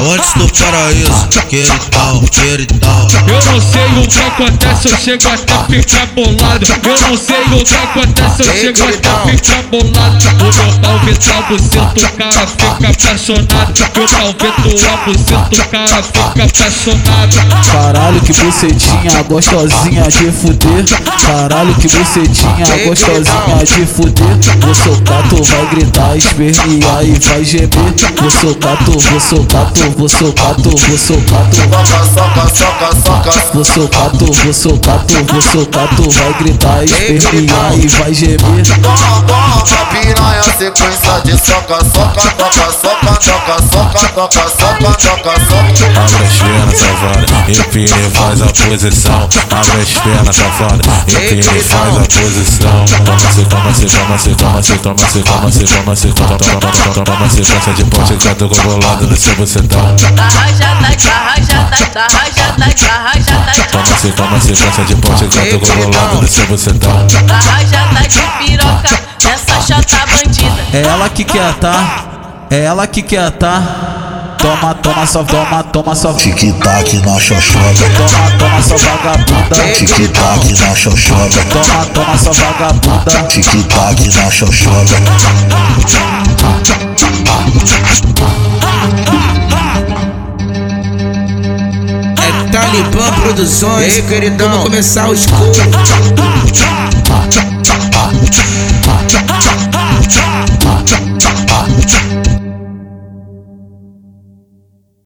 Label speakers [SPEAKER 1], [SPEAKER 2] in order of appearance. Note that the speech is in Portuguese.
[SPEAKER 1] antes do paraíso, queridão, queridão.
[SPEAKER 2] Eu não sei o que acontece, eu chego até ficar bolado. Eu não sei o que acontece, eu chego até ficar bolado. O meu pau vital buceta, o cara fica apaixonado. Meu pau vital buceta, o cara fica apaixonado.
[SPEAKER 3] Caralho, que bucetinha gostosinha de fuder. Caralho, que bucetinha gostosinha de fuder. Vou soltar, tu vai gritar, espernear e vai gemer. Vou soltar, tu, vou soltar, tu, vou soltar, tu, vou soltar, tu.
[SPEAKER 4] Soca, soca, soca, soca.
[SPEAKER 3] Vou soltar, tu, vou soltar, tu, vou soltar, tu. Vai gritar, espernear e vai gemer.
[SPEAKER 4] Toma, toma pra piranha, sequência de soca, soca, toca, soca, toca, soca, toca, soca, toca, soca.
[SPEAKER 1] Abre as pernas, safada, empina faz a posição. Abre as pernas, safada, empina faz a posição. Toma, se toma, se toma, se toma, se toma, se toma, se toma, se toma, toma, toma, toma, toma,
[SPEAKER 5] se toma, de pote,
[SPEAKER 1] toma, se toma, se toma, se Toma, se toma, se toma, de pote, já tô bolado no seu bucetão.
[SPEAKER 5] Rajada de piroca, essa chata bandida.
[SPEAKER 3] É ela que quer, tá? É ela que quer, tá? Toma, toma, só toma, toma, só
[SPEAKER 6] Tic-tac na xoxota,
[SPEAKER 3] Toma, toma, só vagabunda.
[SPEAKER 6] tic-tac na xoxota,
[SPEAKER 3] Toma, toma, só vagabunda.
[SPEAKER 6] tic-tac na xoxota.
[SPEAKER 7] É Talibã Produções. Ei, queridão. Vamos começar o escuro.